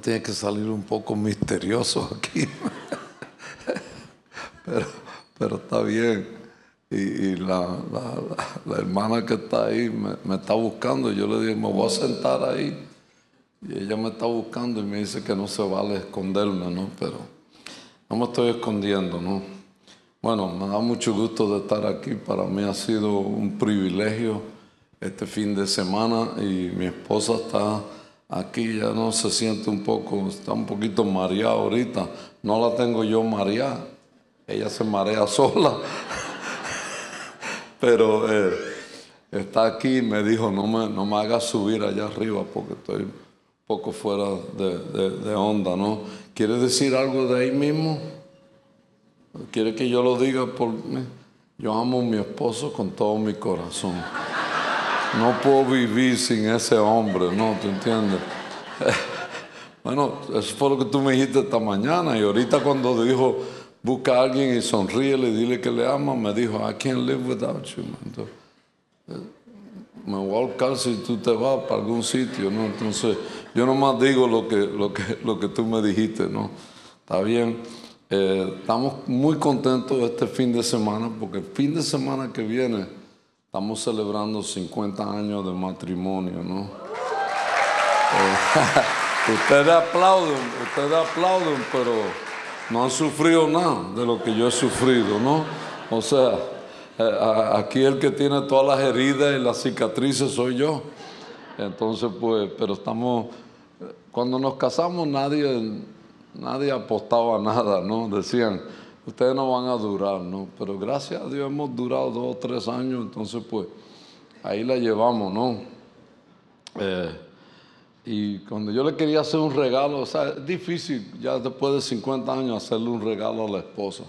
Tiene que salir un poco misterioso aquí, pero, está bien. Y, la, hermana que está ahí me, me, está buscando. Yo le dije, me voy a sentar ahí. Y ella me está buscando y me dice que no se vale esconderme, ¿no? Pero no me estoy escondiendo, ¿no? Bueno, me da mucho gusto de estar aquí. Para mí ha sido un privilegio este fin de semana y mi esposa está aquí, ya no se siente un poco, está un poquito mareada ahorita. No la tengo yo mareada, ella se marea sola. Pero eh, está aquí y me dijo, no me, no me hagas subir allá arriba porque estoy poco fuera de, onda, ¿no? ¿Quiere decir algo de ahí mismo? ¿Quiere que yo lo diga por mí? Yo amo a mi esposo con todo mi corazón. No puedo vivir sin ese hombre, ¿no? ¿Te entiendes? Bueno, eso fue lo que tú me dijiste esta mañana y ahorita cuando dijo, busca a alguien y sonríe, le dile que le ama, me dijo, I can't live without you. Entonces, me voy a buscar si tú te vas para algún sitio, ¿no? Entonces, yo nomás digo lo que, lo que, lo que tú me dijiste, ¿no? Está bien. Eh, estamos muy contentos este fin de semana porque el fin de semana que viene estamos celebrando 50 años de matrimonio, ¿no? Eh, ustedes aplauden, ustedes aplauden, pero no han sufrido nada de lo que yo he sufrido, ¿no? O sea, eh, aquí el que tiene todas las heridas y las cicatrices soy yo. Entonces, pues, pero estamos, cuando nos casamos nadie, nadie apostaba nada, ¿no? Decían, ustedes no van a durar, ¿no? Pero gracias a Dios hemos durado dos o tres años, entonces, pues, ahí la llevamos, ¿no? Eh, y cuando yo le quería hacer un regalo, o sea, es difícil ya después de 50 años hacerle un regalo a la esposa.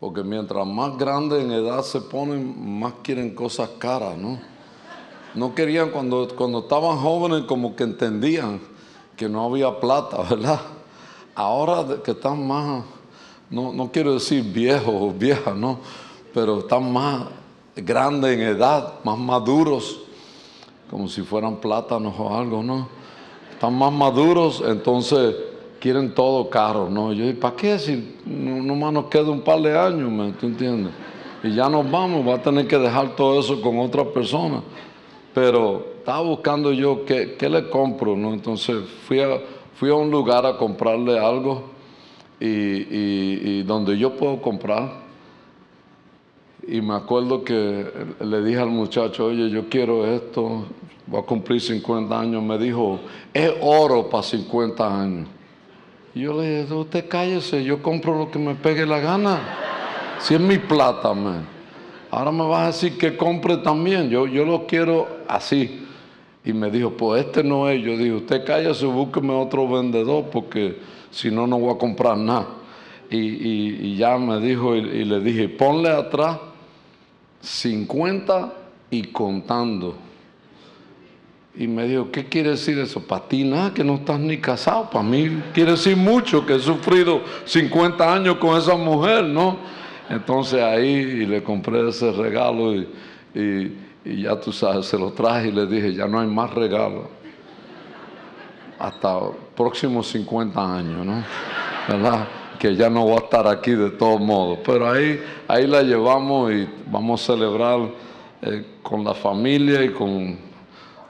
Porque mientras más grandes en edad se ponen, más quieren cosas caras, ¿no? No querían, cuando, cuando estaban jóvenes, como que entendían que no había plata, ¿verdad? Ahora que están más, no, no quiero decir viejos o viejas, ¿no? Pero están más grandes en edad, más maduros, como si fueran plátanos o algo, ¿no? Están más maduros, entonces quieren todo caro, ¿no? Yo digo, ¿para qué si nomás nos queda un par de años, ¿me ¿tú entiendes? Y ya nos vamos, va a tener que dejar todo eso con otra persona. Pero estaba buscando yo qué, le compro, ¿no? Entonces fui a, fui a un lugar a comprarle algo y, donde yo puedo comprar. Y me acuerdo que le dije al muchacho, oye, yo quiero esto, voy a cumplir 50 años. Me dijo, es oro para 50 años. Y yo le dije, usted cállese, yo compro lo que me pegue la gana. Si es mi plata, man. Ahora me vas a decir que compre también. Yo, yo lo quiero así. Y me dijo, pues este no es. Yo dije, usted cállese, búsqueme otro vendedor porque si no, no voy a comprar nada. Y, ya me dijo, y, y le dije, ponle atrás 50 y contando. Y me dijo, ¿qué quiere decir eso? Para ti nada, que no estás ni casado. Para mí quiere decir mucho, que he sufrido 50 años con esa mujer, ¿no? Entonces ahí le compré ese regalo y, ya tú sabes, se lo traje y le dije, ya no hay más regalo. Hasta próximos 50 años, ¿no? ¿Verdad? Que ya no voy a estar aquí de todos modos. Pero ahí, ahí la llevamos y vamos a celebrar eh, con la familia y con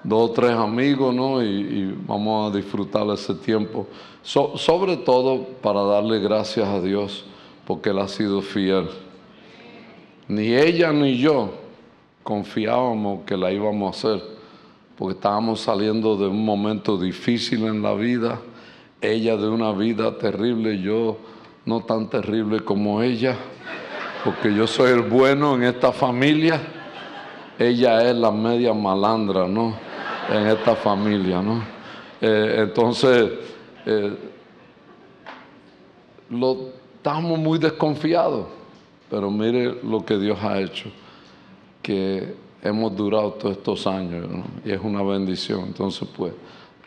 dos o tres amigos, ¿no? Y, vamos a disfrutar ese tiempo. sobre todo para darle gracias a Dios, porque Él ha sido fiel. Ni ella ni yo confiábamos que la íbamos a hacer, porque estábamos saliendo de un momento difícil en la vida, ella de una vida terrible, yo no tan terrible como ella, porque yo soy el bueno en esta familia, ella es la media malandra, ¿no? en esta familia, ¿no? Eh, entonces, eh, lo, estamos muy desconfiados, pero mire lo que Dios ha hecho, que hemos durado todos estos años y es una bendición. Entonces, pues,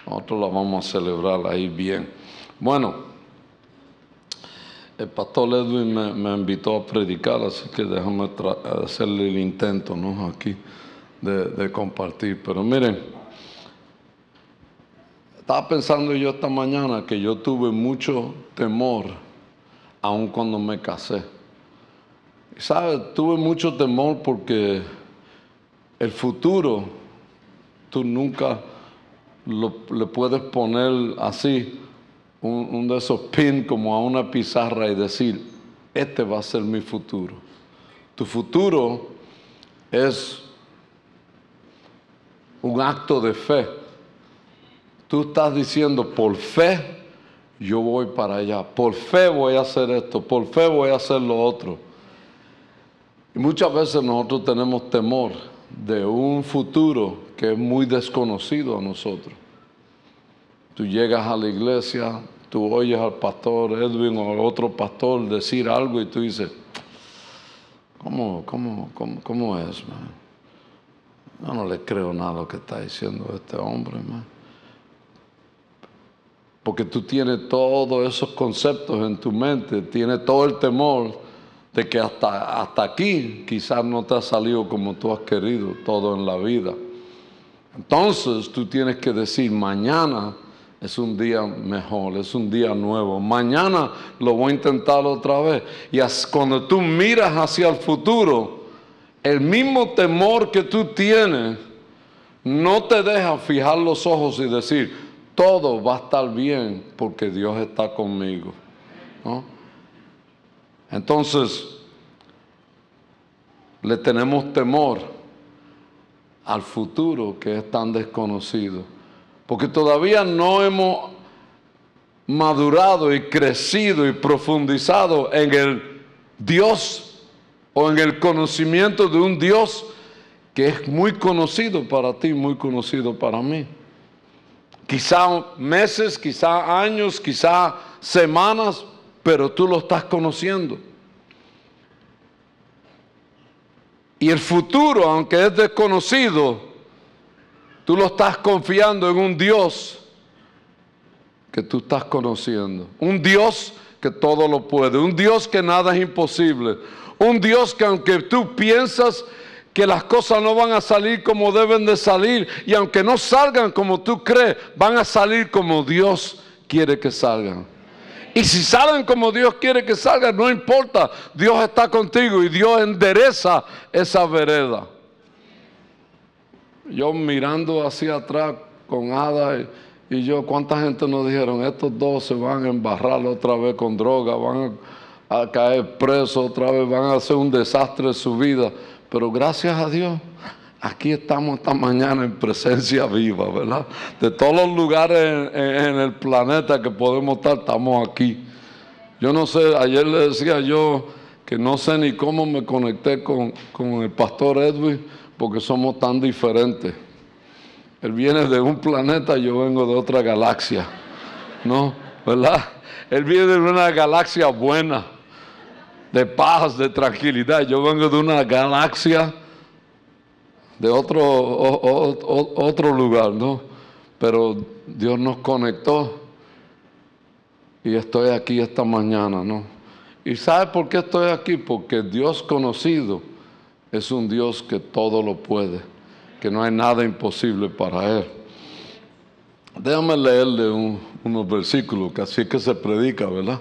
nosotros la vamos a celebrar ahí bien. Bueno, el pastor Edwin me, invitó a predicar, así que déjame hacerle el intento ¿no? aquí de, de compartir. Pero miren, estaba pensando yo esta mañana que yo tuve mucho temor aun cuando me casé. ¿Sabes? Tuve mucho temor porque el futuro tú nunca le puedes poner así un, de esos pins como a una pizarra y decir, este va a ser mi futuro. Tu futuro es un acto de fe. Tú estás diciendo, por fe yo voy para allá, por fe voy a hacer esto, por fe voy a hacer lo otro. Y muchas veces nosotros tenemos temor de un futuro que es muy desconocido a nosotros. Tú llegas a la iglesia, tú oyes al pastor Edwin o otro pastor decir algo y tú dices, ¿cómo, cómo, cómo, cómo es? Man? Yo no le creo nada a lo que está diciendo este hombre. Man. Porque tú tienes todos esos conceptos en tu mente, tienes todo el temor de que hasta, hasta aquí quizás no te ha salido como tú has querido todo en la vida. Entonces tú tienes que decir, mañana es un día mejor, es un día nuevo. Mañana lo voy a intentar otra vez. Y cuando tú miras hacia el futuro, el mismo temor que tú tienes no te deja fijar los ojos y decir, todo va a estar bien porque Dios está conmigo. Entonces, le tenemos temor al futuro que es tan desconocido, porque todavía no hemos madurado y crecido y profundizado en el Dios o en el conocimiento de un Dios que es muy conocido para ti, muy conocido para mí. Quizá meses, quizá años, quizá semanas, pero tú lo estás conociendo. Y el futuro, aunque es desconocido, tú lo estás confiando en un Dios que tú estás conociendo. Un Dios que todo lo puede. Un Dios que nada es imposible. Un Dios que aunque tú piensas que las cosas no van a salir como deben de salir y aunque no salgan como tú crees, van a salir como Dios quiere que salgan. Y si salen como Dios quiere que salgan, no importa, Dios está contigo y Dios endereza esa vereda. Yo mirando hacia atrás con Ada y, yo, ¿cuánta gente nos dijeron? Estos dos se van a embarrar otra vez con droga, van a, caer presos otra vez, van a hacer un desastre en su vida. Pero gracias a Dios, aquí estamos esta mañana en presencia viva, ¿verdad? De todos los lugares en, el planeta que podemos estar, estamos aquí. Yo no sé, ayer le decía yo que no sé ni cómo me conecté con, con el pastor Edwin, porque somos tan diferentes. Él viene de un planeta, yo vengo de otra galaxia, ¿no? ¿Verdad? Él viene de una galaxia buena, de paz, de tranquilidad. Yo vengo de una galaxia de otro, otro lugar, ¿no? Pero Dios nos conectó y estoy aquí esta mañana, ¿no? ¿Y sabe por qué estoy aquí? Porque Dios conocido es un Dios que todo lo puede, que no hay nada imposible para Él. Déjame leerle unos versículos, que así es que se predica, ¿verdad?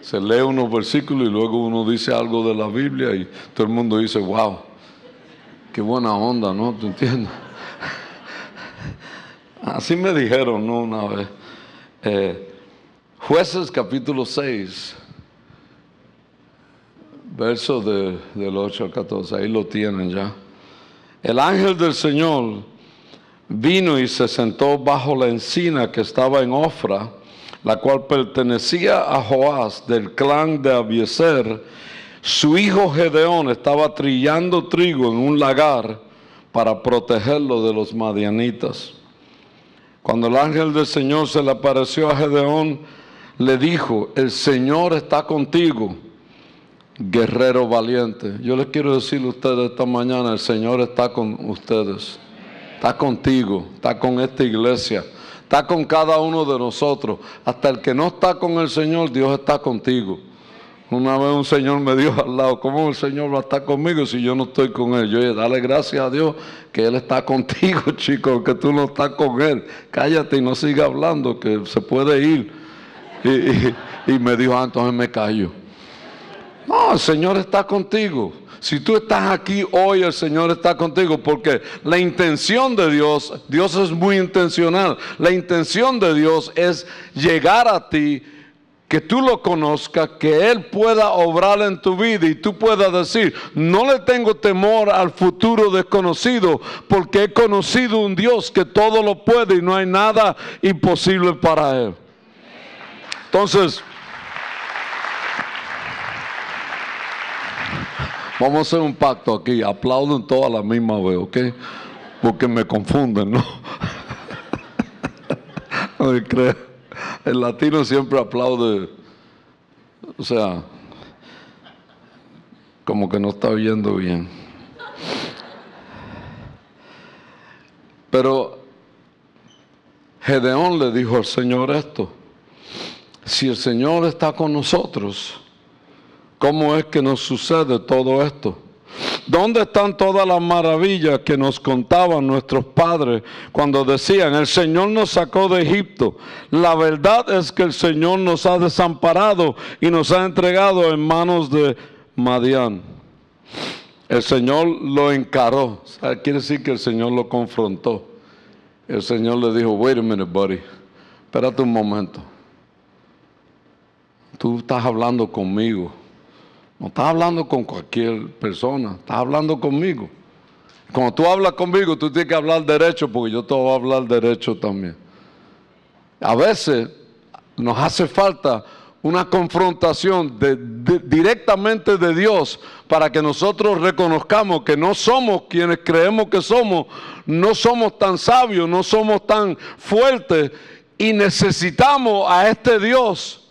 Se lee unos versículos y luego uno dice algo de la Biblia y todo el mundo dice, wow, Qué buena onda, ¿no? ¿Tú entiendes? Así me dijeron, ¿no? Una vez. Eh, jueces capítulo 6, verso de, del 8 al 14, ahí lo tienen ya. El ángel del Señor vino y se sentó bajo la encina que estaba en Ofra, la cual pertenecía a Joás del clan de Abieser su hijo Gedeón estaba trillando trigo en un lagar para protegerlo de los madianitas. Cuando el ángel del Señor se le apareció a Gedeón, le dijo, el Señor está contigo, guerrero valiente. Yo les quiero decir a ustedes esta mañana, el Señor está con ustedes, está contigo, está con esta iglesia, está con cada uno de nosotros. Hasta el que no está con el Señor, Dios está contigo. Una vez un señor me dijo al lado, ¿cómo el Señor va a estar conmigo si yo no estoy con Él? Yo dije, dale gracias a Dios que Él está contigo, chico, que tú no estás con Él. Cállate y no siga hablando, que se puede ir. Y, me dijo, ah, entonces me callo. No, el Señor está contigo. Si tú estás aquí hoy, el Señor está contigo, porque la intención de Dios, Dios es muy intencional, la intención de Dios es llegar a ti que tú lo conozcas, que Él pueda obrar en tu vida y tú puedas decir, no le tengo temor al futuro desconocido, porque he conocido un Dios que todo lo puede y no hay nada imposible para Él. Entonces, vamos a hacer un pacto aquí, aplauden toda la misma vez, ¿ok? Porque me confunden, ¿no? no creo el latino siempre aplaude, o sea, como que no está oyendo bien. Pero Gedeón le dijo al Señor esto, si el Señor está con nosotros, ¿cómo es que nos sucede todo esto? ¿Dónde están todas las maravillas que nos contaban nuestros padres cuando decían, el Señor nos sacó de Egipto? La verdad es que el Señor nos ha desamparado y nos ha entregado en manos de Madián. El Señor lo encaró. quiere decir que el Señor lo confrontó. El Señor le dijo, wait a minute, buddy. Espérate un momento. Tú estás hablando conmigo no estás hablando con cualquier persona, estás hablando conmigo. Cuando tú hablas conmigo, tú tienes que hablar derecho porque yo te voy a hablar derecho también. A veces nos hace falta una confrontación directamente de Dios para que nosotros reconozcamos que no somos quienes creemos que somos, no somos tan sabios, no somos tan fuertes y necesitamos a este Dios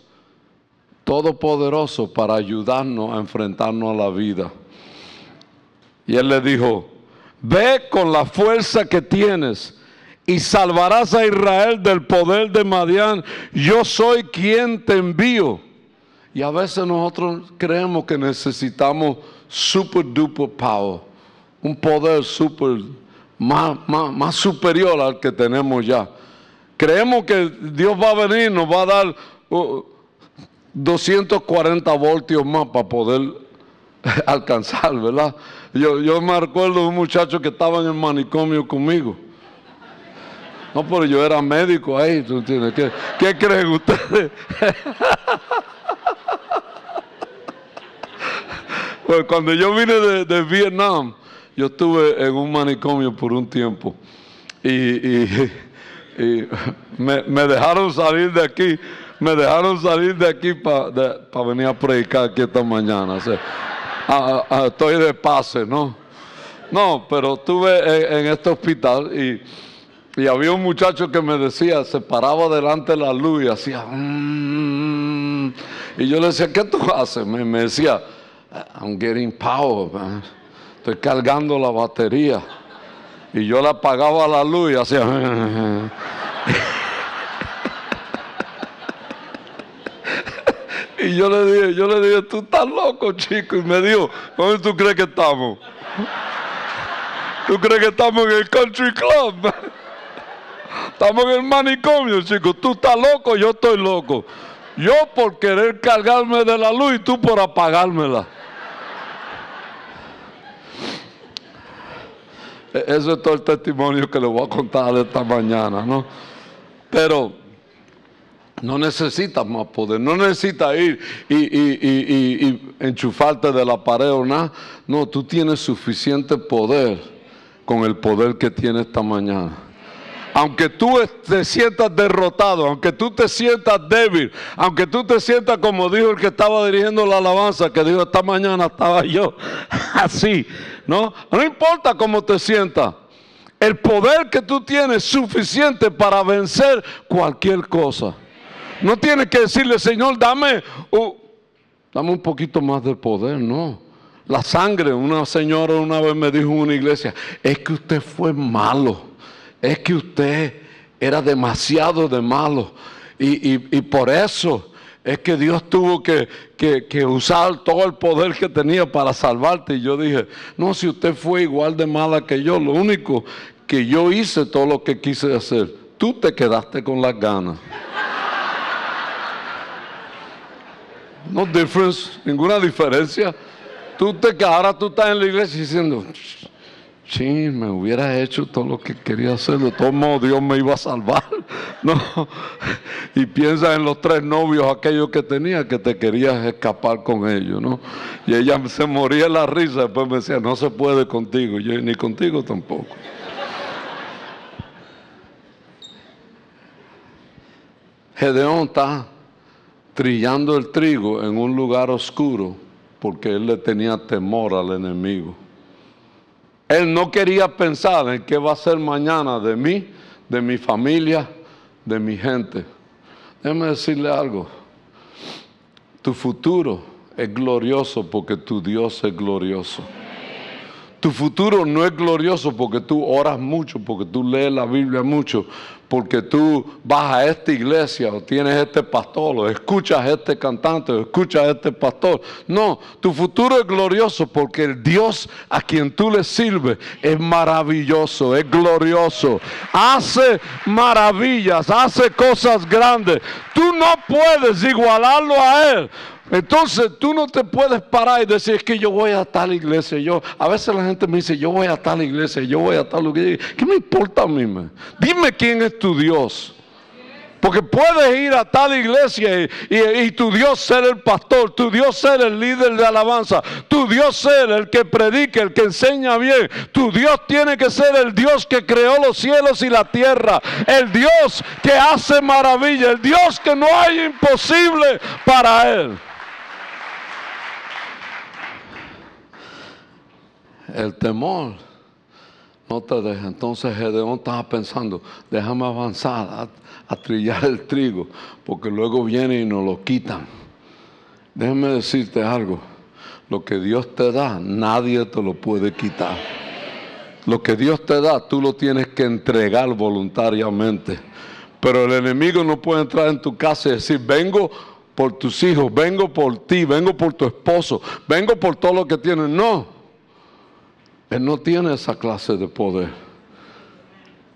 todopoderoso para ayudarnos a enfrentarnos a la vida. Y él le dijo, ve con la fuerza que tienes y salvarás a Israel del poder de Madián. Yo soy quien te envío. Y a veces nosotros creemos que necesitamos super duper power, un poder super más, más superior al que tenemos ya. Creemos que Dios va a venir, nos va a dar uh, 240 voltios más para poder alcanzar, ¿verdad? Yo, me acuerdo de un muchacho que estaba en el manicomio conmigo. No, pero yo era médico ahí, ¿tú? ¿Qué, creen ustedes? pues cuando yo vine de, Vietnam, yo estuve en un manicomio por un tiempo y, me dejaron salir de aquí me dejaron salir de aquí para venir a predicar aquí esta mañana. estoy de pase, ¿no? No, pero estuve en, este hospital y, había un muchacho que me decía, se paraba delante de la luz y hacía... Mm". y yo le decía, ¿qué tú haces? Me, decía, I'm getting power, estoy cargando la batería. Y yo le apagaba la luz y hacía... Y yo le dije, yo le dije, tú estás loco, chico. Y me dijo, ¿dónde tú crees que estamos? ¿Tú crees que estamos en el country club? Estamos en el manicomio, chico. Tú estás loco, yo estoy loco. Yo por querer cargarme de la luz y tú por apagármela. E-, Eso es todo el testimonio que le voy a contar esta mañana, ¿no? Pero no necesitas más poder, no necesitas ir y, enchufarte de la pared o nada. No, tú tienes suficiente poder con el poder que tienes esta mañana. Aunque tú te sientas derrotado, aunque tú te sientas débil, aunque tú te sientas como dijo el que estaba dirigiendo la alabanza, que dijo esta mañana estaba yo así, ¿no? No importa cómo te sientas. El poder que tú tienes es suficiente para vencer cualquier cosa. No tienes que decirle, Señor, dame, dame un poquito más de poder, no. La sangre, una señora una vez me dijo en una iglesia, es que usted fue malo, es que usted era demasiado de malo. Y, por eso es que Dios tuvo que, que, usar todo el poder que tenía para salvarte. Y yo dije, no, si usted fue igual de mala que yo, lo único que yo hice todo lo que quise hacer, tú te quedaste con las ganas. No difference, ninguna diferencia. Tú te ahora tú estás en la iglesia diciendo, sí, me hubiera hecho todo lo que quería hacer, de todos modos Dios me iba a salvar. No. Y piensa en los tres novios aquellos que tenía que te querías escapar con ellos, ¿no? Y ella se moría la risa, después me decía, no se puede contigo, yo ni contigo tampoco. Gedeón está trillando el trigo en un lugar oscuro porque él le tenía temor al enemigo. Él no quería pensar en qué va a ser mañana de mí, de mi familia, de mi gente. Déjame decirle algo. Tu futuro es glorioso porque tu Dios es glorioso. Tu futuro no es glorioso porque tú oras mucho, porque tú lees la Biblia mucho, porque tú vas a esta iglesia o tienes este pastor o escuchas a este cantante o escuchas a este pastor. No, tu futuro es glorioso porque el Dios a quien tú le sirves es maravilloso, es glorioso. Hace maravillas, hace cosas grandes. Tú no puedes igualarlo a Él. Entonces tú no te puedes parar y decir es que yo voy a tal iglesia. Yo, a veces la gente me dice, yo voy a tal iglesia, yo voy a tal lugar. ¿Qué me importa a mí? Dime quién es tu Dios. Porque puedes ir a tal iglesia y, tu Dios ser el pastor, tu Dios ser el líder de alabanza, tu Dios ser el que predica, el que enseña bien. Tu Dios tiene que ser el Dios que creó los cielos y la tierra, el Dios que hace maravilla, el Dios que no hay imposible para Él. El temor no te deja. Entonces Gedeón estaba pensando, déjame avanzar a, trillar el trigo, porque luego viene y nos lo quitan. Déjame decirte algo, lo que Dios te da, nadie te lo puede quitar. Lo que Dios te da, tú lo tienes que entregar voluntariamente. Pero el enemigo no puede entrar en tu casa y decir, vengo por tus hijos, vengo por ti, vengo por tu esposo, vengo por todo lo que tienes. No, él no tiene esa clase de poder.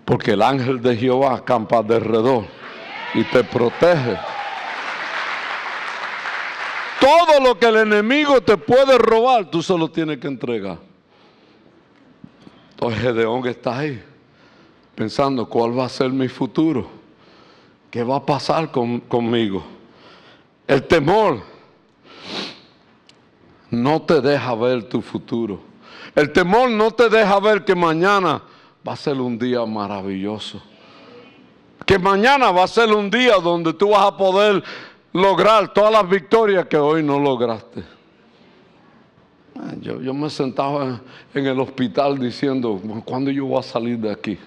Porque el ángel de Jehová acampa alrededor y te protege. Todo lo que el enemigo te puede robar, tú solo tienes que entregar. Entonces Gedeón está ahí, pensando cuál va a ser mi futuro, qué va a pasar conmigo. El temor no te deja ver tu futuro. El temor no te deja ver que mañana va a ser un día maravilloso. Que mañana va a ser un día donde tú vas a poder lograr todas las victorias que hoy no lograste. Ah, yo, me sentaba en el hospital diciendo, ¿cuándo yo voy a salir de aquí?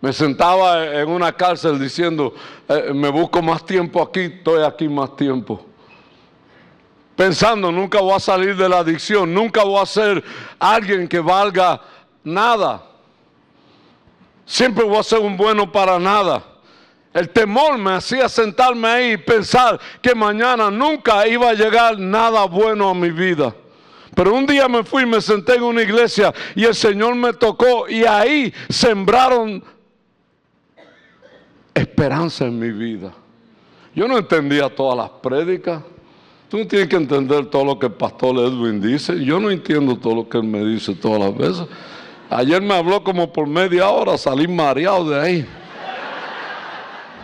Me sentaba en una cárcel diciendo, eh, me busco más tiempo aquí, estoy aquí más tiempo pensando, nunca voy a salir de la adicción, nunca voy a ser alguien que valga nada. Siempre voy a ser un bueno para nada. El temor me hacía sentarme ahí y pensar que mañana nunca iba a llegar nada bueno a mi vida. Pero un día me fui, me senté en una iglesia y el Señor me tocó y ahí sembraron esperanza en mi vida. Yo no entendía todas las prédicas. Tú tienes que entender todo lo que el pastor Edwin dice. Yo no entiendo todo lo que él me dice todas las veces. Ayer me habló como por media hora, salí mareado de ahí.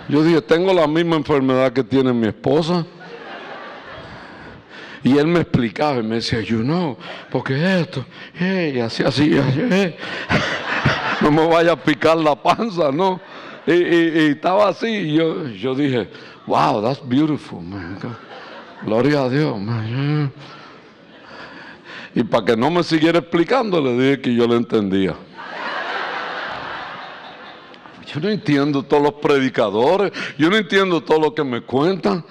Yo dije, tengo la misma enfermedad que tiene mi esposa. Y él me explicaba y me decía, you know, porque esto, y así, así, no me vaya a picar la panza, ¿no? Y, estaba así, y yo, yo dije, wow, that's beautiful, man. Gloria a Dios. Y para que no me siguiera explicando, le dije que yo le entendía. Yo no entiendo todos los predicadores, yo no entiendo todo lo que me cuentan.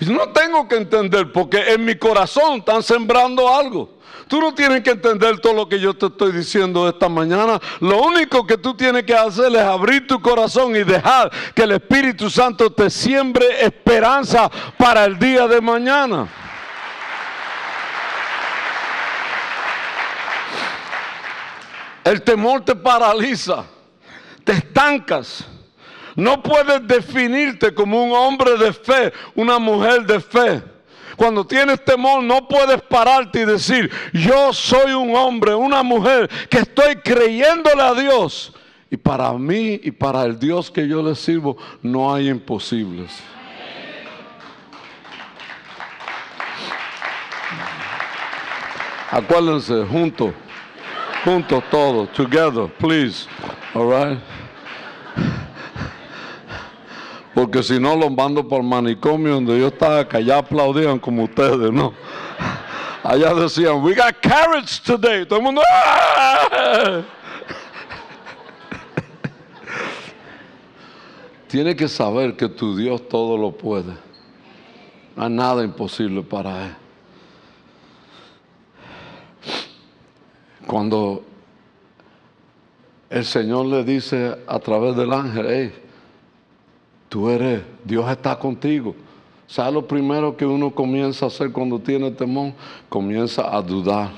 No tengo que entender porque en mi corazón están sembrando algo. Tú no tienes que entender todo lo que yo te estoy diciendo esta mañana. Lo único que tú tienes que hacer es abrir tu corazón y dejar que el Espíritu Santo te siembre esperanza para el día de mañana. El temor te paraliza, te estancas. No puedes definirte como un hombre de fe, una mujer de fe. Cuando tienes temor no puedes pararte y decir, yo soy un hombre, una mujer que estoy creyéndole a Dios. Y para mí y para el Dios que yo le sirvo no hay imposibles. Acuérdense, juntos, juntos todos, together, please, all right. Porque si no los mando por manicomio donde yo estaba, que allá aplaudían como ustedes, ¿no? Allá decían, we got carrots today. Todo el mundo, ¡Ah! Tiene que saber que tu Dios todo lo puede. No hay nada imposible para Él. Cuando el Señor le dice a través del ángel, hey, Tú eres, Dios está contigo. ¿Sabes lo primero que uno comienza a hacer cuando tiene temor? Comienza a dudar.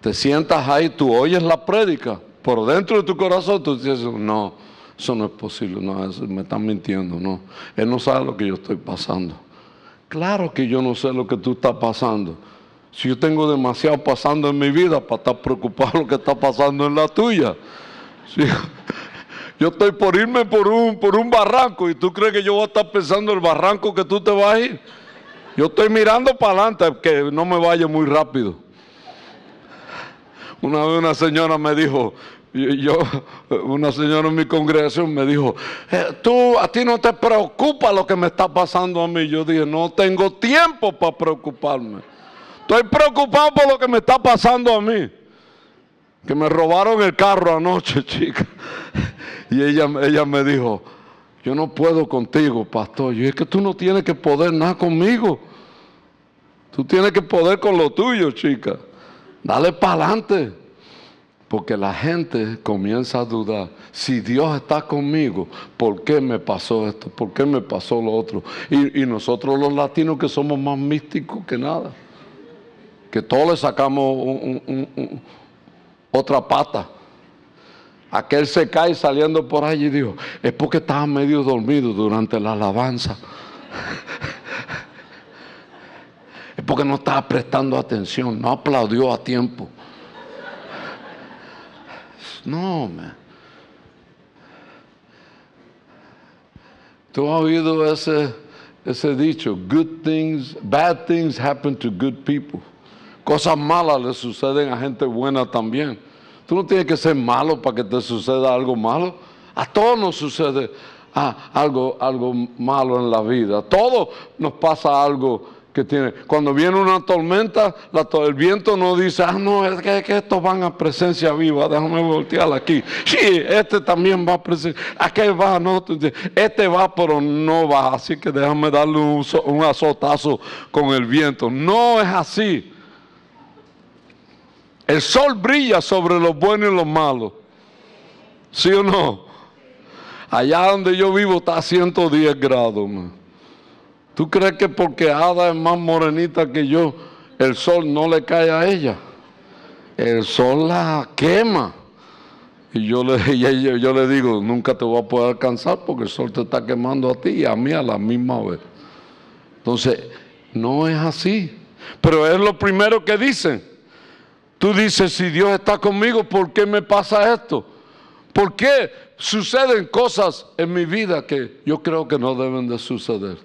Te sientas ahí, tú oyes la prédica, por dentro de tu corazón tú dices, no, eso no es posible, no, me están mintiendo, no. Él no sabe lo que yo estoy pasando. Claro que yo no sé lo que tú estás pasando. Si yo tengo demasiado pasando en mi vida para estar preocupado lo que está pasando en la tuya. Yo estoy por irme por un, por un barranco y tú crees que yo voy a estar pensando el barranco que tú te vas a ir. Yo estoy mirando para adelante, que no me vaya muy rápido. Una vez una señora me dijo, yo, una señora en mi congregación me dijo, eh, tú, a ti no te preocupa lo que me está pasando a mí. Yo dije, no tengo tiempo para preocuparme. Estoy preocupado por lo que me está pasando a mí. Que me robaron el carro anoche, chica. Y ella, ella me dijo, yo no puedo contigo, pastor. Yo es que tú no tienes que poder nada conmigo. Tú tienes que poder con lo tuyo, chica. Dale para adelante. Porque la gente comienza a dudar, si Dios está conmigo, ¿por qué me pasó esto? ¿Por qué me pasó lo otro? Y, nosotros los latinos que somos más místicos que nada, que todos le sacamos otra pata. Aquel se cae saliendo por allí y dijo, es porque estaba medio dormido durante la alabanza. es porque no estaba prestando atención, no aplaudió a tiempo. No, man. Tú has oído ese, ese dicho, good things, bad things happen to good people. Cosas malas le suceden a gente buena también. Tú no tienes que ser malo para que te suceda algo malo. A todos nos sucede algo, algo malo en la vida. A todos nos pasa algo que tiene. Cuando viene una tormenta, el viento no dice, ah, no, es que, estos van a presencia viva, déjame voltear aquí. Sí, este también va a presencia. Aquel va, no, este va, pero no va. Así que déjame darle un azotazo con el viento. No es así. El sol brilla sobre los buenos y los malos. ¿Sí o no? Allá donde yo vivo está a 110 grados. ¿Tú crees que porque Ada es más morenita que yo, el sol no le cae a ella? El sol la quema. Y yo le, yo le digo, nunca te voy a poder alcanzar porque el sol te está quemando a ti y a mí a la misma vez. Entonces, no es así. Pero es lo primero que dicen. Tú dices, si Dios está conmigo, ¿por qué me pasa esto? ¿Por qué suceden cosas en mi vida que yo creo que no deben de suceder?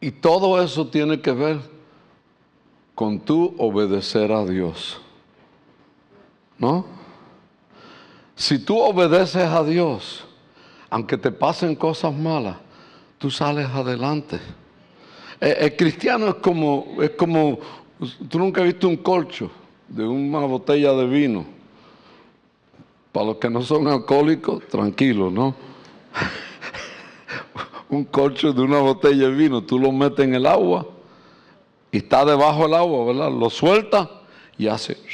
Y todo eso tiene que ver con tú obedecer a Dios. ¿No? Si tú obedeces a Dios, aunque te pasen cosas malas, tú sales adelante. Eh, el, cristiano es como, es como, tú nunca has visto un colcho. de una botella de vino. Para los que no son alcohólicos, tranquilos, ¿no? un corcho de una botella de vino, tú lo metes en el agua y está debajo del agua, ¿verdad? Lo sueltas y hace...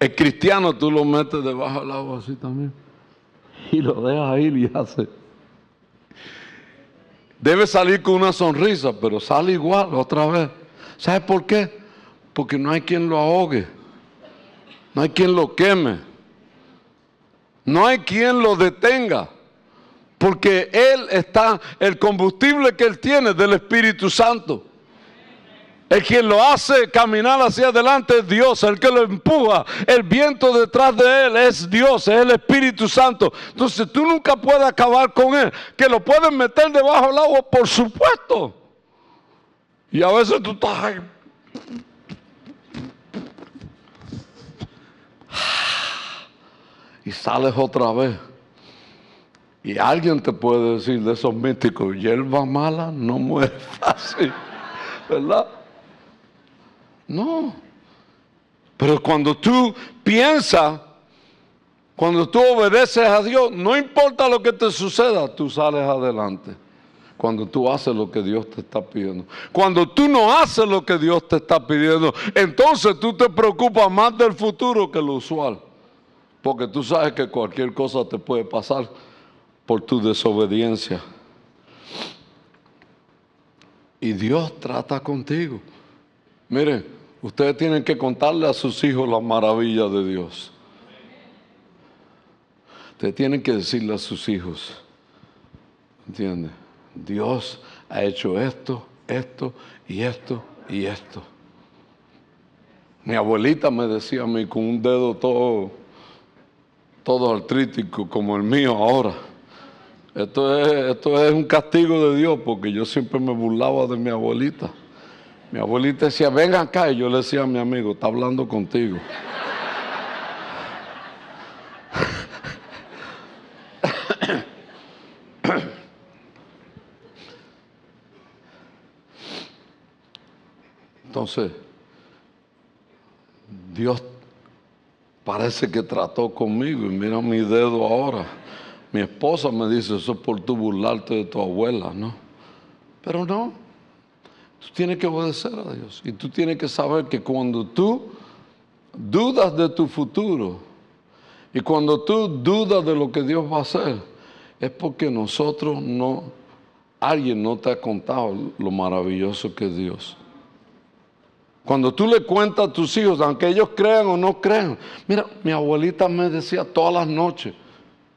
El cristiano tú lo metes debajo del agua así también y lo dejas ir y hace... Debe salir con una sonrisa, pero sale igual otra vez. ¿Sabes por qué? Porque no hay quien lo ahogue. No hay quien lo queme. No hay quien lo detenga. Porque Él está, el combustible que Él tiene del Espíritu Santo. El quien lo hace caminar hacia adelante es Dios. El que lo empuja, el viento detrás de él es Dios, es el Espíritu Santo. Entonces tú nunca puedes acabar con él. Que lo pueden meter debajo del agua, por supuesto. Y a veces tú estás ahí. Y sales otra vez. Y alguien te puede decir de esos místicos, hierba mala no muere fácil. ¿Verdad? No. Pero cuando tú piensas, cuando tú obedeces a Dios, no importa lo que te suceda, tú sales adelante. Cuando tú haces lo que Dios te está pidiendo. Cuando tú no haces lo que Dios te está pidiendo, entonces tú te preocupas más del futuro que lo usual. Porque tú sabes que cualquier cosa te puede pasar por tu desobediencia. Y Dios trata contigo. Miren, ustedes tienen que contarle a sus hijos la maravilla de Dios. Ustedes tienen que decirle a sus hijos, ¿entiendes? Dios ha hecho esto, esto y esto y esto. Mi abuelita me decía a mí con un dedo todo, todo artrítico como el mío ahora. Esto es, esto es un castigo de Dios porque yo siempre me burlaba de mi abuelita. Mi abuelita decía, venga acá. Y yo le decía a mi amigo, está hablando contigo. Entonces, Dios parece que trató conmigo y mira mi dedo ahora. Mi esposa me dice, eso es por tu burlarte de tu abuela, ¿no? Pero no, tú tienes que obedecer a Dios. Y tú tienes que saber que cuando tú dudas de tu futuro y cuando tú dudas de lo que Dios va a hacer, es porque nosotros no, alguien no te ha contado lo maravilloso que es Dios. Cuando tú le cuentas a tus hijos, aunque ellos crean o no crean, mira, mi abuelita me decía todas las noches,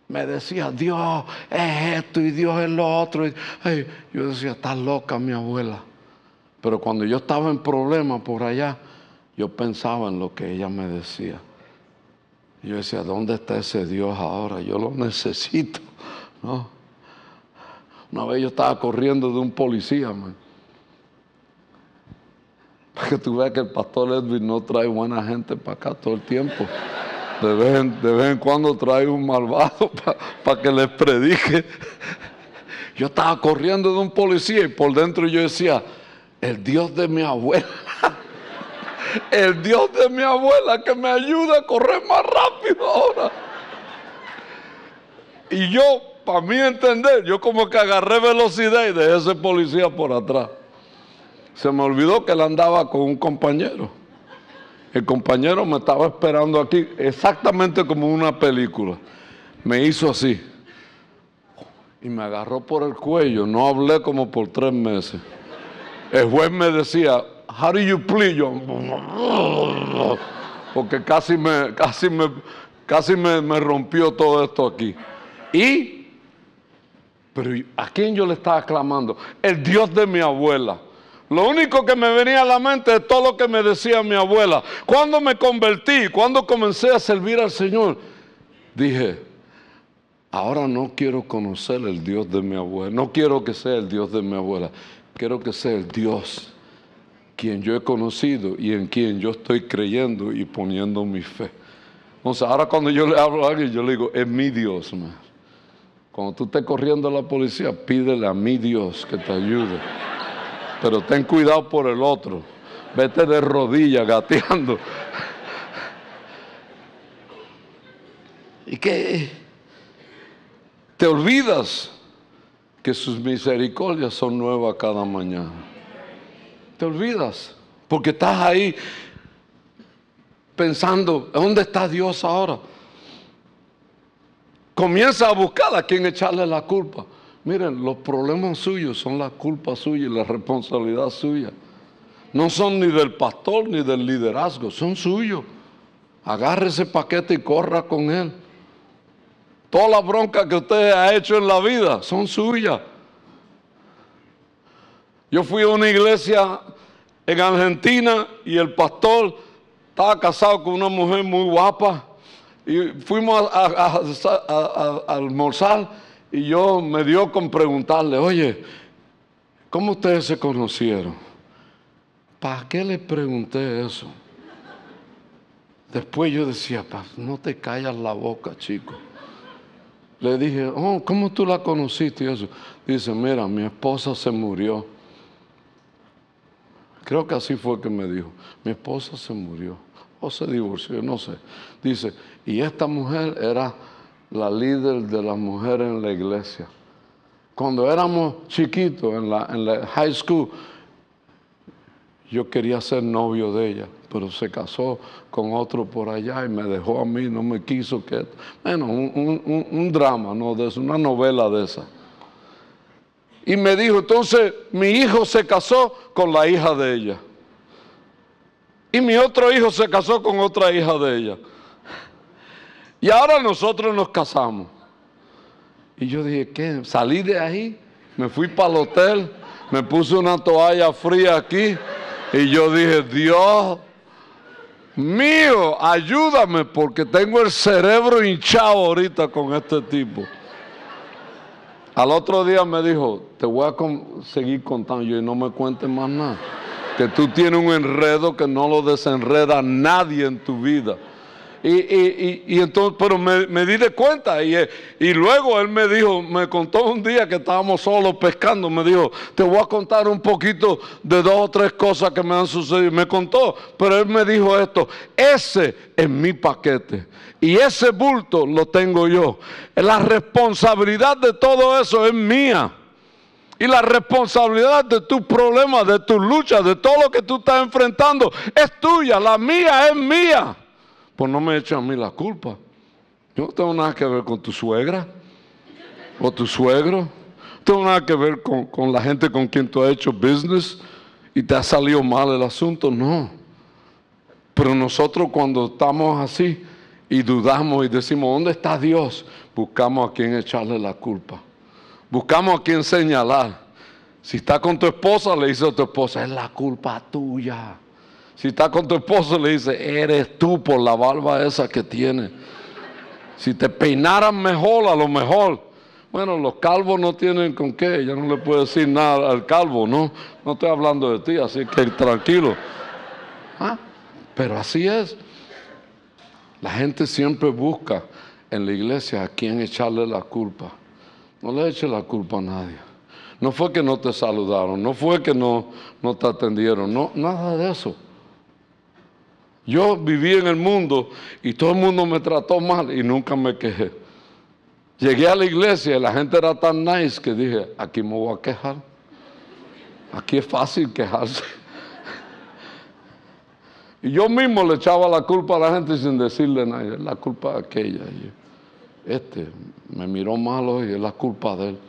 me decía, Dios es esto y Dios es lo otro. yo decía, está loca mi abuela. Pero cuando yo estaba en problemas por allá, yo pensaba en lo que ella me decía. yo decía, ¿dónde está ese Dios ahora? Yo lo necesito. ¿no? Una vez yo estaba corriendo de un policía, Para que tú veas que el pastor Edwin no trae buena gente para acá todo el tiempo. De vez, en, cuando trae un malvado para que les predique. Yo estaba corriendo de un policía y por dentro yo decía, el Dios de mi abuela, el Dios de mi abuela que me ayuda a correr más rápido ahora. Y yo, para mí entender, yo como que agarré velocidad y dejé ese policía por atrás. Se me olvidó que él andaba con un compañero. El compañero me estaba esperando aquí exactamente como una película. Me hizo así. Y me agarró por el cuello. No hablé como por tres meses. El juez me decía, how do you plead? porque casi me, casi me, casi me, me rompió todo esto aquí. Y, pero ¿a quién yo le estaba clamando? El Dios de mi abuela. Lo único que me venía a la mente es todo lo que me decía mi abuela. Cuando me convertí, cuando comencé a servir al Señor, dije, ahora no quiero conocer el Dios de mi abuela. No quiero que sea el Dios de mi abuela. Quiero que sea el Dios quien yo he conocido y en quien yo estoy creyendo y poniendo mi fe. Entonces, ahora cuando yo le hablo a alguien, yo le digo, es mi Dios. Cuando tú estés corriendo a la policía, pídele a mi Dios que te ayude. Pero ten cuidado por el otro. Vete de rodillas gateando. ¿Y qué? Te olvidas que sus misericordias son nuevas cada mañana. Te olvidas, porque estás ahí pensando, ¿dónde está Dios ahora? Comienza a buscar a quien echarle la culpa. Miren, los problemas suyos son la culpa suya y la responsabilidad suya. No son ni del pastor ni del liderazgo, son suyos. Agarre ese paquete y corra con él. Todas las broncas que usted ha hecho en la vida son suyas. Yo fui a una iglesia en Argentina y el pastor estaba casado con una mujer muy guapa y fuimos a, almorzar y yo me dio con preguntarle, oye, ¿cómo ustedes se conocieron? ¿Para qué le pregunté eso? Después yo decía, no te callas la boca, chico. Le dije, oh, ¿cómo tú la conociste? Y eso. Dice, mira, mi esposa se murió. Creo que así fue que me dijo, mi esposa se murió o se divorció, no sé. Dice, y esta mujer era la líder de las mujeres en la iglesia. Cuando éramos chiquitos en la, en la high school, yo quería ser novio de ella, pero se casó con otro por allá y me dejó a mí, no me quiso que... Bueno, un, drama, ¿no? De eso, una novela de esa. Y me dijo, entonces mi hijo se casó con la hija de ella. Y mi otro hijo se casó con otra hija de ella. Y ahora nosotros nos casamos. Y yo dije, ¿qué? Salí de ahí, me fui para el hotel, me puse una toalla fría aquí y yo dije, Dios mío, ayúdame porque tengo el cerebro hinchado ahorita con este tipo. Al otro día me dijo, te voy a seguir contando. Yo, y no me cuentes más nada. Que tú tienes un enredo que no lo desenreda nadie en tu vida. Y, entonces, pero me, di de cuenta y, y, luego él me dijo, me contó un día que estábamos solos pescando, me dijo, te voy a contar un poquito de dos o tres cosas que me han sucedido. Me contó, pero él me dijo esto, ese es mi paquete y ese bulto lo tengo yo. La responsabilidad de todo eso es mía. Y la responsabilidad de tus problemas, de tus luchas, de todo lo que tú estás enfrentando, es tuya. La mía es mía pues no me echen a mí la culpa. Yo no tengo nada que ver con tu suegra o tu suegro. No tengo nada que ver con, con la gente con quien tú has hecho business y te ha salido mal el asunto. No. Pero nosotros cuando estamos así y dudamos y decimos, ¿dónde está Dios? Buscamos a quien echarle la culpa. Buscamos a quien señalar. Si está con tu esposa, le dice a tu esposa, es la culpa tuya. Si está con tu esposo, le dice, eres tú por la barba esa que tiene. Si te peinaran mejor, a lo mejor. Bueno, los calvos no tienen con qué, ya no le puedo decir nada al calvo, ¿no? No estoy hablando de ti, así que tranquilo. ¿Ah? Pero así es. La gente siempre busca en la iglesia a quien echarle la culpa. No le eche la culpa a nadie. No fue que no te saludaron, no fue que no, no te atendieron, no, nada de eso. Yo viví en el mundo y todo el mundo me trató mal y nunca me quejé. Llegué a la iglesia y la gente era tan nice que dije, aquí me voy a quejar. Aquí es fácil quejarse. Y yo mismo le echaba la culpa a la gente sin decirle nada, es la culpa de aquella. este me miró malo y es la culpa de él.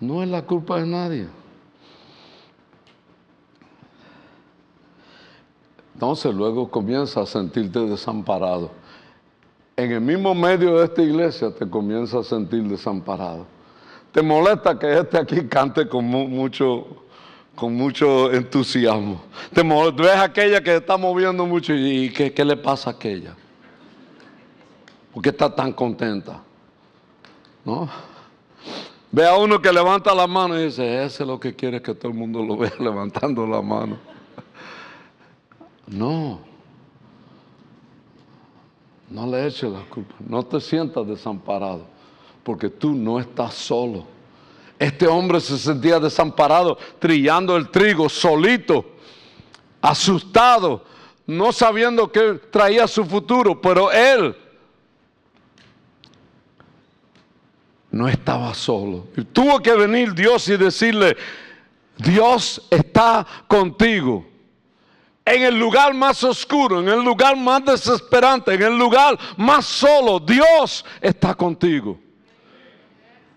No es la culpa de nadie. Entonces luego comienza a sentirte desamparado. En el mismo medio de esta iglesia te comienza a sentir desamparado. Te molesta que este aquí cante con mucho, con mucho entusiasmo. Te ves aquella que está moviendo mucho y ¿qué, qué le pasa a aquella? ¿Por qué está tan contenta? ¿No? Ve a uno que levanta la mano y dice, ese es lo que quiere que todo el mundo lo vea levantando la mano. No. No le eches la culpa. No te sientas desamparado. Porque tú no estás solo. Este hombre se sentía desamparado, trillando el trigo solito. asustado, no sabiendo qué traía su futuro, pero él no estaba solo. Tuvo que venir Dios y decirle, Dios está contigo. En el lugar más oscuro, en el lugar más desesperante, en el lugar más solo, Dios está contigo.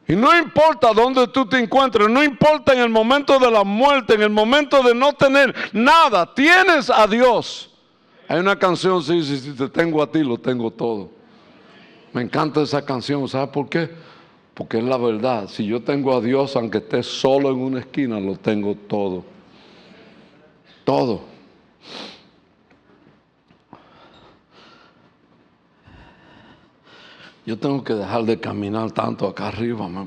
Y no importa dónde tú te encuentres, no importa en el momento de la muerte, en el momento de no tener nada, tienes a Dios. Hay una canción, sí, sí, sí, te tengo a ti, lo tengo todo. Me encanta esa canción, ¿sabes por qué? Porque es la verdad. Si yo tengo a Dios, aunque esté solo en una esquina, lo tengo todo. Todo. Yo tengo que dejar de caminar tanto acá arriba. voy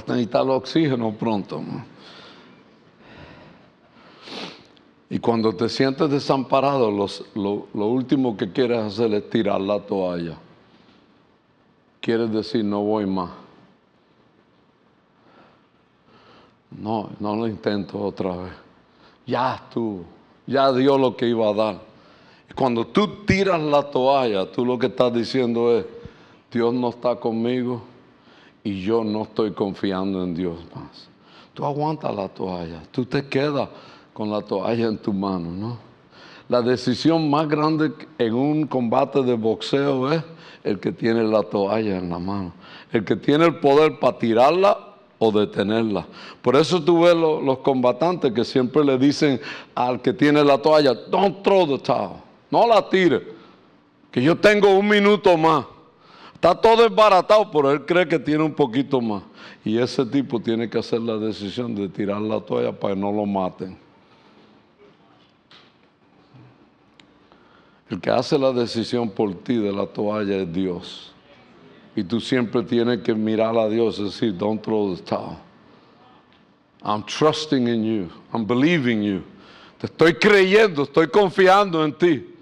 a necesitar el oxígeno pronto. Y cuando te sientes desamparado, lo último que quieres hacer es tirar la toalla. Quieres decir, no voy más. No, no lo intento otra vez. Ya estuvo. Ya dio lo que iba a dar. Cuando tú tiras la toalla, tú lo que estás diciendo es, Dios no está conmigo y yo no estoy confiando en Dios más. Tú aguantas la toalla, tú te quedas con la toalla en tu mano, ¿no? La decisión más grande en un combate de boxeo es el que tiene la toalla en la mano, el que tiene el poder para tirarla o detenerla. Por eso tú ves los combatantes que siempre le dicen al que tiene la toalla, don't throw the towel, no la tire, que yo tengo un minuto más. Está todo desbaratado, pero él cree que tiene un poquito más. Y ese tipo tiene que hacer la decisión de tirar la toalla para que no lo maten. El que hace la decisión por ti de la toalla es Dios. Y tú siempre tienes que mirar a Dios y decir, don't throw the towel. I'm trusting in you. I'm believing you. Te estoy creyendo, estoy confiando en ti.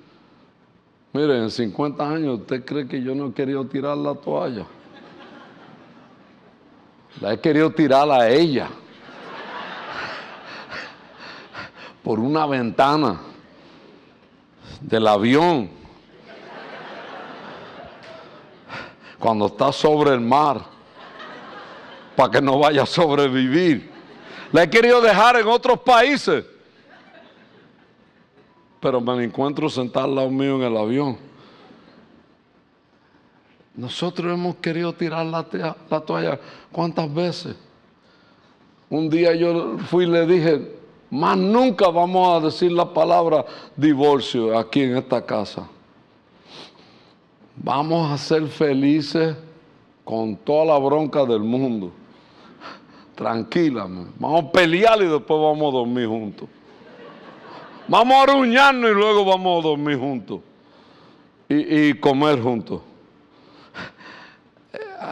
Mire, en 50 años, ¿usted cree que yo no he querido tirar la toalla? La he querido tirar a ella. Por una ventana del avión, cuando está sobre el mar, para que no vaya a sobrevivir. La he querido dejar en otros países, pero me encuentro sentado al lado mío en el avión. Nosotros hemos querido tirar la, la toalla cuántas veces. Un día yo fui y le dije, más nunca vamos a decir la palabra divorcio aquí en esta casa. Vamos a ser felices con toda la bronca del mundo. Tranquila, vamos a pelear y después vamos a dormir juntos. Vamos a aruñarnos y luego vamos a dormir juntos. Y, comer juntos.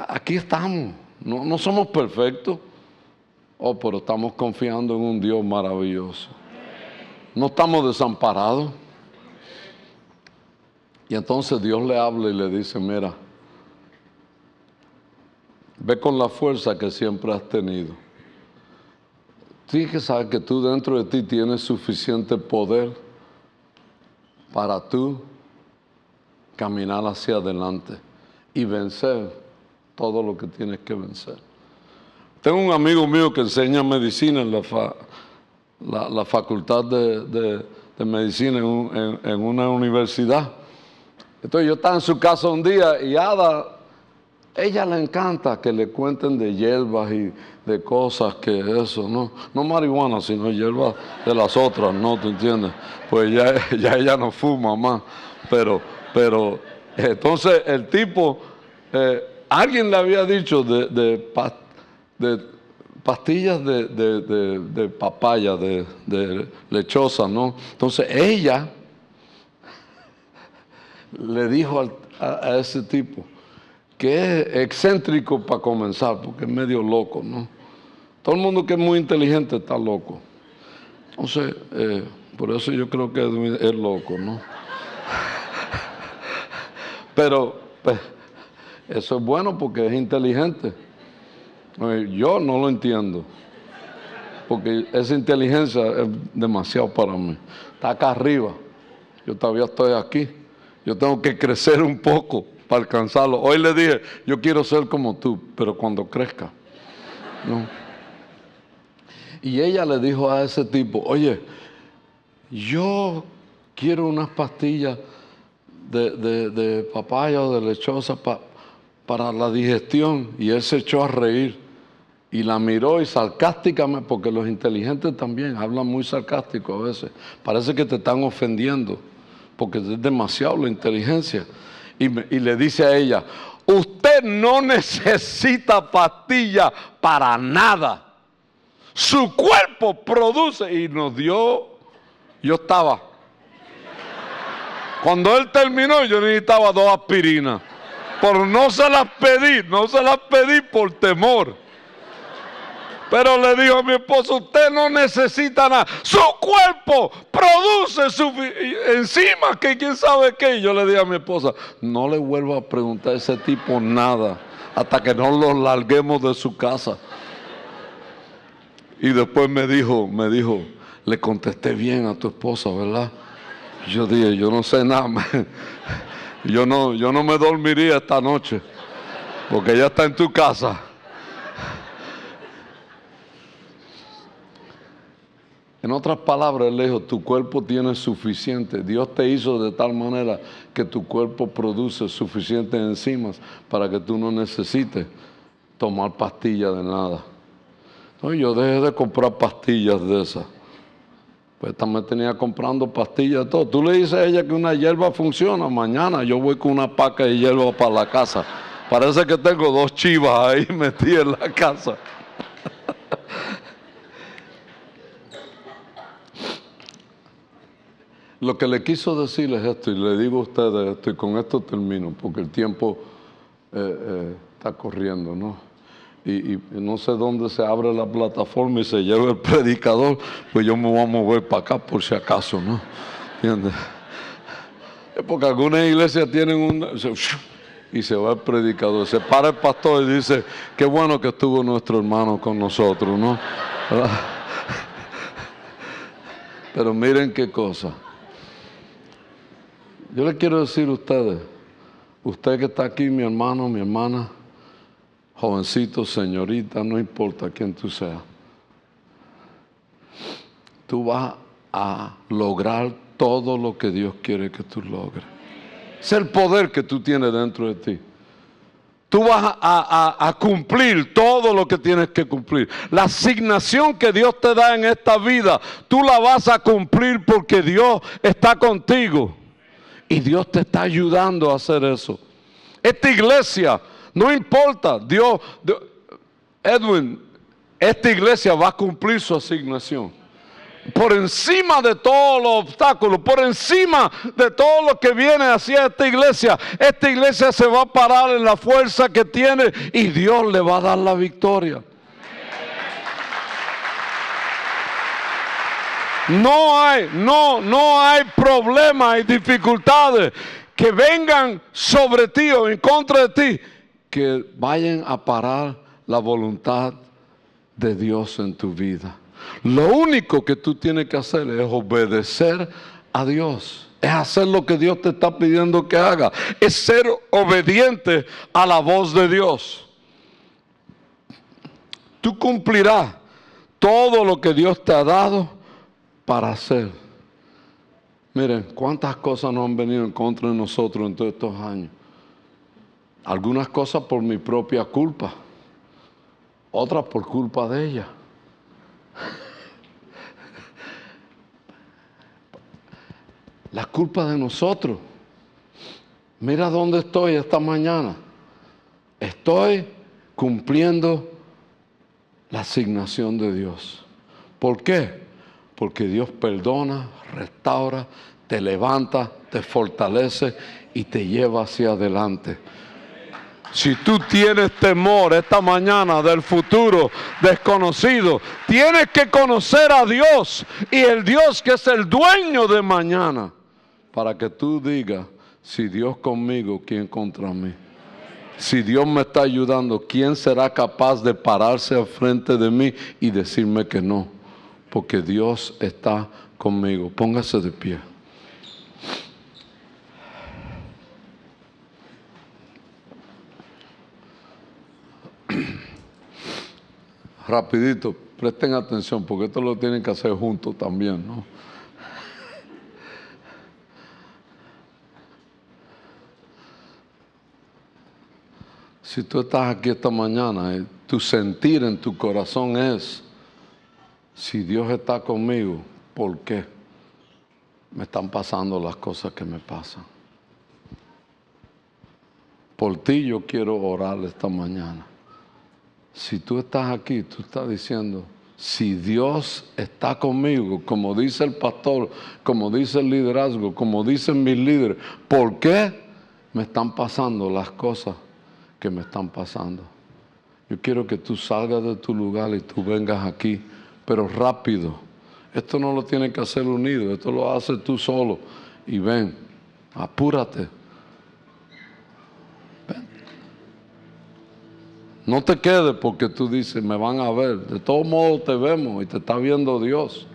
Aquí estamos. No, no somos perfectos. Oh, pero estamos confiando en un Dios maravilloso. No estamos desamparados. Y entonces Dios le habla y le dice, mira, ve con la fuerza que siempre has tenido. Tienes que saber que tú dentro de ti tienes suficiente poder para tú caminar hacia adelante y vencer todo lo que tienes que vencer. Tengo un amigo mío que enseña medicina en la, la, facultad de, medicina en, una universidad. Entonces yo estaba en su casa un día y Ada, ella le encanta que le cuenten de hierbas y de cosas que eso, no, no marihuana, sino hierbas de las otras, ¿no? ¿Te entiendes? Pues ya, ya ella no fuma más. Pero, pero, entonces el tipo, eh, alguien le había dicho de, de de pastillas de, papaya, de, lechosa, ¿no? Entonces ella le dijo a, ese tipo que es excéntrico para comenzar, porque es medio loco, ¿no? Todo el mundo que es muy inteligente está loco. Entonces, eh, por eso yo creo que es, loco, ¿no? Pero pues, eso es bueno porque es inteligente. Yo no lo entiendo. porque esa inteligencia es demasiado para mí. Está acá arriba, yo todavía estoy aquí. Yo tengo que crecer un poco alcanzarlo. Hoy le dije, yo quiero ser como tú, pero cuando crezca. Y ella le dijo a ese tipo, oye, yo quiero unas pastillas de, papaya o de lechosa para la digestión. Y él se echó a reír y la miró y sarcásticamente, porque los inteligentes también hablan muy sarcástico a veces, parece que te están ofendiendo, porque es demasiado la inteligencia. Y, le dice a ella, usted no necesita pastilla para nada. Su cuerpo produce y nos dio, yo estaba. Cuando él terminó yo necesitaba dos aspirinas. Pero no se las pedí, no se las pedí por temor. Pero le dijo a mi esposo, usted no necesita nada. Su cuerpo produce su encima que quién sabe qué. Y yo le dije a mi esposa, no le vuelvo a preguntar a ese tipo nada hasta que no lo larguemos de su casa. Y después me dijo, me dijo, le contesté bien a tu esposa, ¿verdad? Yo dije, yo no sé nada. Yo no, yo no me dormiría esta noche porque ella está en tu casa. En otras palabras, él dijo, tu cuerpo tiene suficiente. Dios te hizo de tal manera que tu cuerpo produce suficientes enzimas para que tú no necesites tomar pastillas de nada. No, yo dejé de comprar pastillas de esas. Pues también tenía comprando pastillas de todo. Tú le dices a ella que una hierba funciona. Mañana yo voy con una paca de hierba para la casa. Parece que tengo dos chivas ahí metidas en la casa. Lo que le quiso decir es esto, y le digo a ustedes esto, y con esto termino, porque el tiempo eh, eh, está corriendo, ¿no? Y, no sé dónde se abre la plataforma y se lleva el predicador, pues yo me voy a mover para acá por si acaso, ¿no? ¿Entiendes? Es porque algunas iglesias tienen un... Y se va el predicador, se para el pastor y dice, qué bueno que estuvo nuestro hermano con nosotros, ¿no? Pero miren qué cosa. Yo le quiero decir a ustedes, usted que está aquí, mi hermano, mi hermana, jovencito, señorita, no importa quién tú seas, tú vas a lograr todo lo que Dios quiere que tú logres. Es el poder que tú tienes dentro de ti. Tú vas a, a, cumplir todo lo que tienes que cumplir. La asignación que Dios te da en esta vida, tú la vas a cumplir porque Dios está contigo. Y Dios te está ayudando a hacer eso. Esta iglesia, no importa, Dios, Edwin, esta iglesia va a cumplir su asignación. Por encima de todos los obstáculos, por encima de todo lo que viene hacia esta iglesia, esta iglesia se va a parar en la fuerza que tiene y Dios le va a dar la victoria. No hay, no, no hay problemas y dificultades que vengan sobre ti o en contra de ti que vayan a parar la voluntad de Dios en tu vida. Lo único que tú tienes que hacer es obedecer a Dios. Es hacer lo que Dios te está pidiendo que haga. Es ser obediente a la voz de Dios. Tú cumplirás todo lo que Dios te ha dado para hacer. Miren, cuántas cosas no han venido en contra de nosotros en todos estos años. Algunas cosas por mi propia culpa, otras por culpa de ella. La culpa de nosotros. Mira dónde estoy esta mañana. Estoy cumpliendo la asignación de Dios. ¿Por qué? Porque Dios perdona, restaura, te levanta, te fortalece y te lleva hacia adelante. Si tú tienes temor esta mañana del futuro desconocido, tienes que conocer a Dios y el Dios que es el dueño de mañana, para que tú digas, si Dios conmigo, ¿quién contra mí? Si Dios me está ayudando, ¿quién será capaz de pararse al frente de mí y decirme que no? Porque Dios está conmigo. Póngase de pie. Rapidito, presten atención, porque esto lo tienen que hacer juntos también, ¿no? Si tú estás aquí esta mañana, eh, tu sentir en tu corazón es, si Dios está conmigo, ¿por qué me están pasando las cosas que me pasan? Por ti yo quiero orar esta mañana. Si tú estás aquí, tú estás diciendo, si Dios está conmigo, como dice el pastor, como dice el liderazgo, como dicen mis líderes, ¿por qué me están pasando las cosas que me están pasando? Yo quiero que tú salgas de tu lugar y tú vengas aquí, pero rápido. Esto no lo tiene que hacer unido, esto lo haces tú solo. Y ven, apúrate. No te quedes porque tú dices, me van a ver. De todos modos te vemos y te está viendo Dios.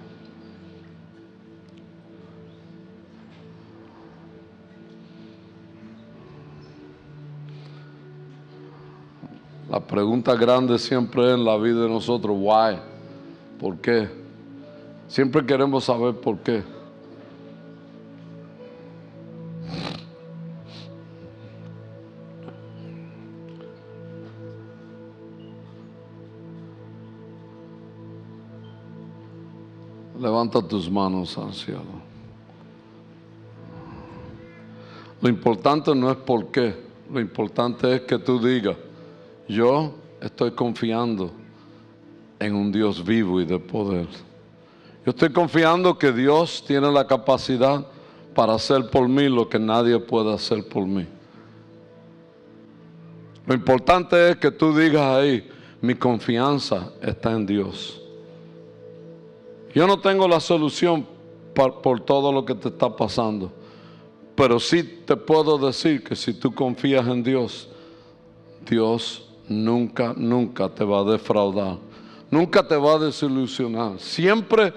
La pregunta grande siempre en la vida de nosotros, why? ¿Por qué? Siempre queremos saber por qué. Levanta tus manos al cielo. Lo importante no es por qué, lo importante es que tú digas, yo estoy confiando en un Dios vivo y de poder. Yo estoy confiando que Dios tiene la capacidad para hacer por mí lo que nadie puede hacer por mí. Lo importante es que tú digas ahí, mi confianza está en Dios. Yo no tengo la solución por, todo lo que te está pasando, pero sí te puedo decir que si tú confías en Dios, Dios nunca, nunca te va a defraudar, nunca te va a desilusionar. Siempre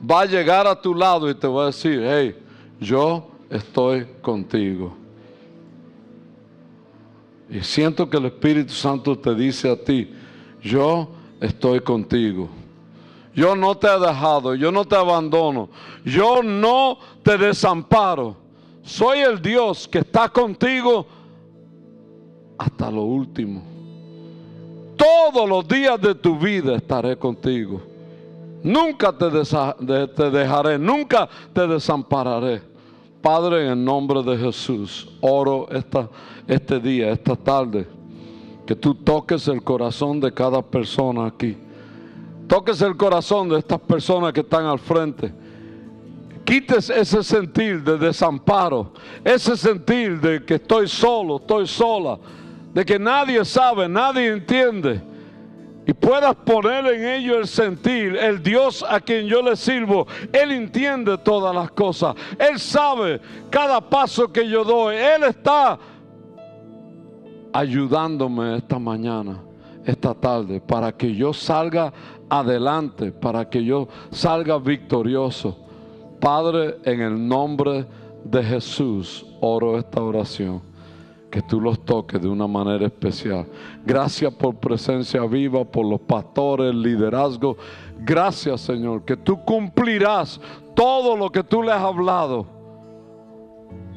va a llegar a tu lado y te va a decir, hey, yo estoy contigo. Y siento que el Espíritu Santo te dice a ti, yo estoy contigo. Yo no te he dejado, yo no te abandono, yo no te desamparo. Soy el Dios que está contigo hasta lo último. Todos los días de tu vida estaré contigo. Nunca te, dejaré, nunca te desampararé. Padre, en el nombre de Jesús, oro esta, este día, esta tarde, que tú toques el corazón de cada persona aquí Toques el corazón de estas personas que están al frente. Quites ese sentir de desamparo, ese sentir de que estoy solo, estoy sola, de que nadie sabe, nadie entiende. Y puedas poner en ello el sentir, el Dios a quien yo le sirvo, Él entiende todas las cosas, Él sabe cada paso que yo doy, Él está ayudándome esta mañana, esta tarde, para que yo salga adelante para que yo salga victorioso. Padre, en el nombre de Jesús, oro esta oración. Que tú los toques de una manera especial. Gracias por presencia viva, por los pastores, liderazgo. Gracias, Señor, que tú cumplirás todo lo que tú le has hablado.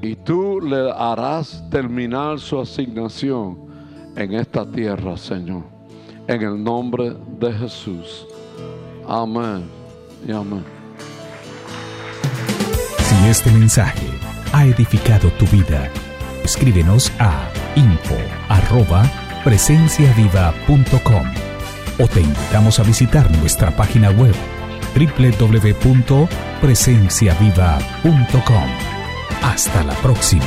Y tú le harás terminar su asignación en esta tierra, Señor en el nombre de Jesús. Amén y amén. Si este mensaje ha edificado tu vida, escríbenos a info arroba presenciaviva.com o te invitamos a visitar nuestra página web www.presenciaviva.com. Hasta la próxima.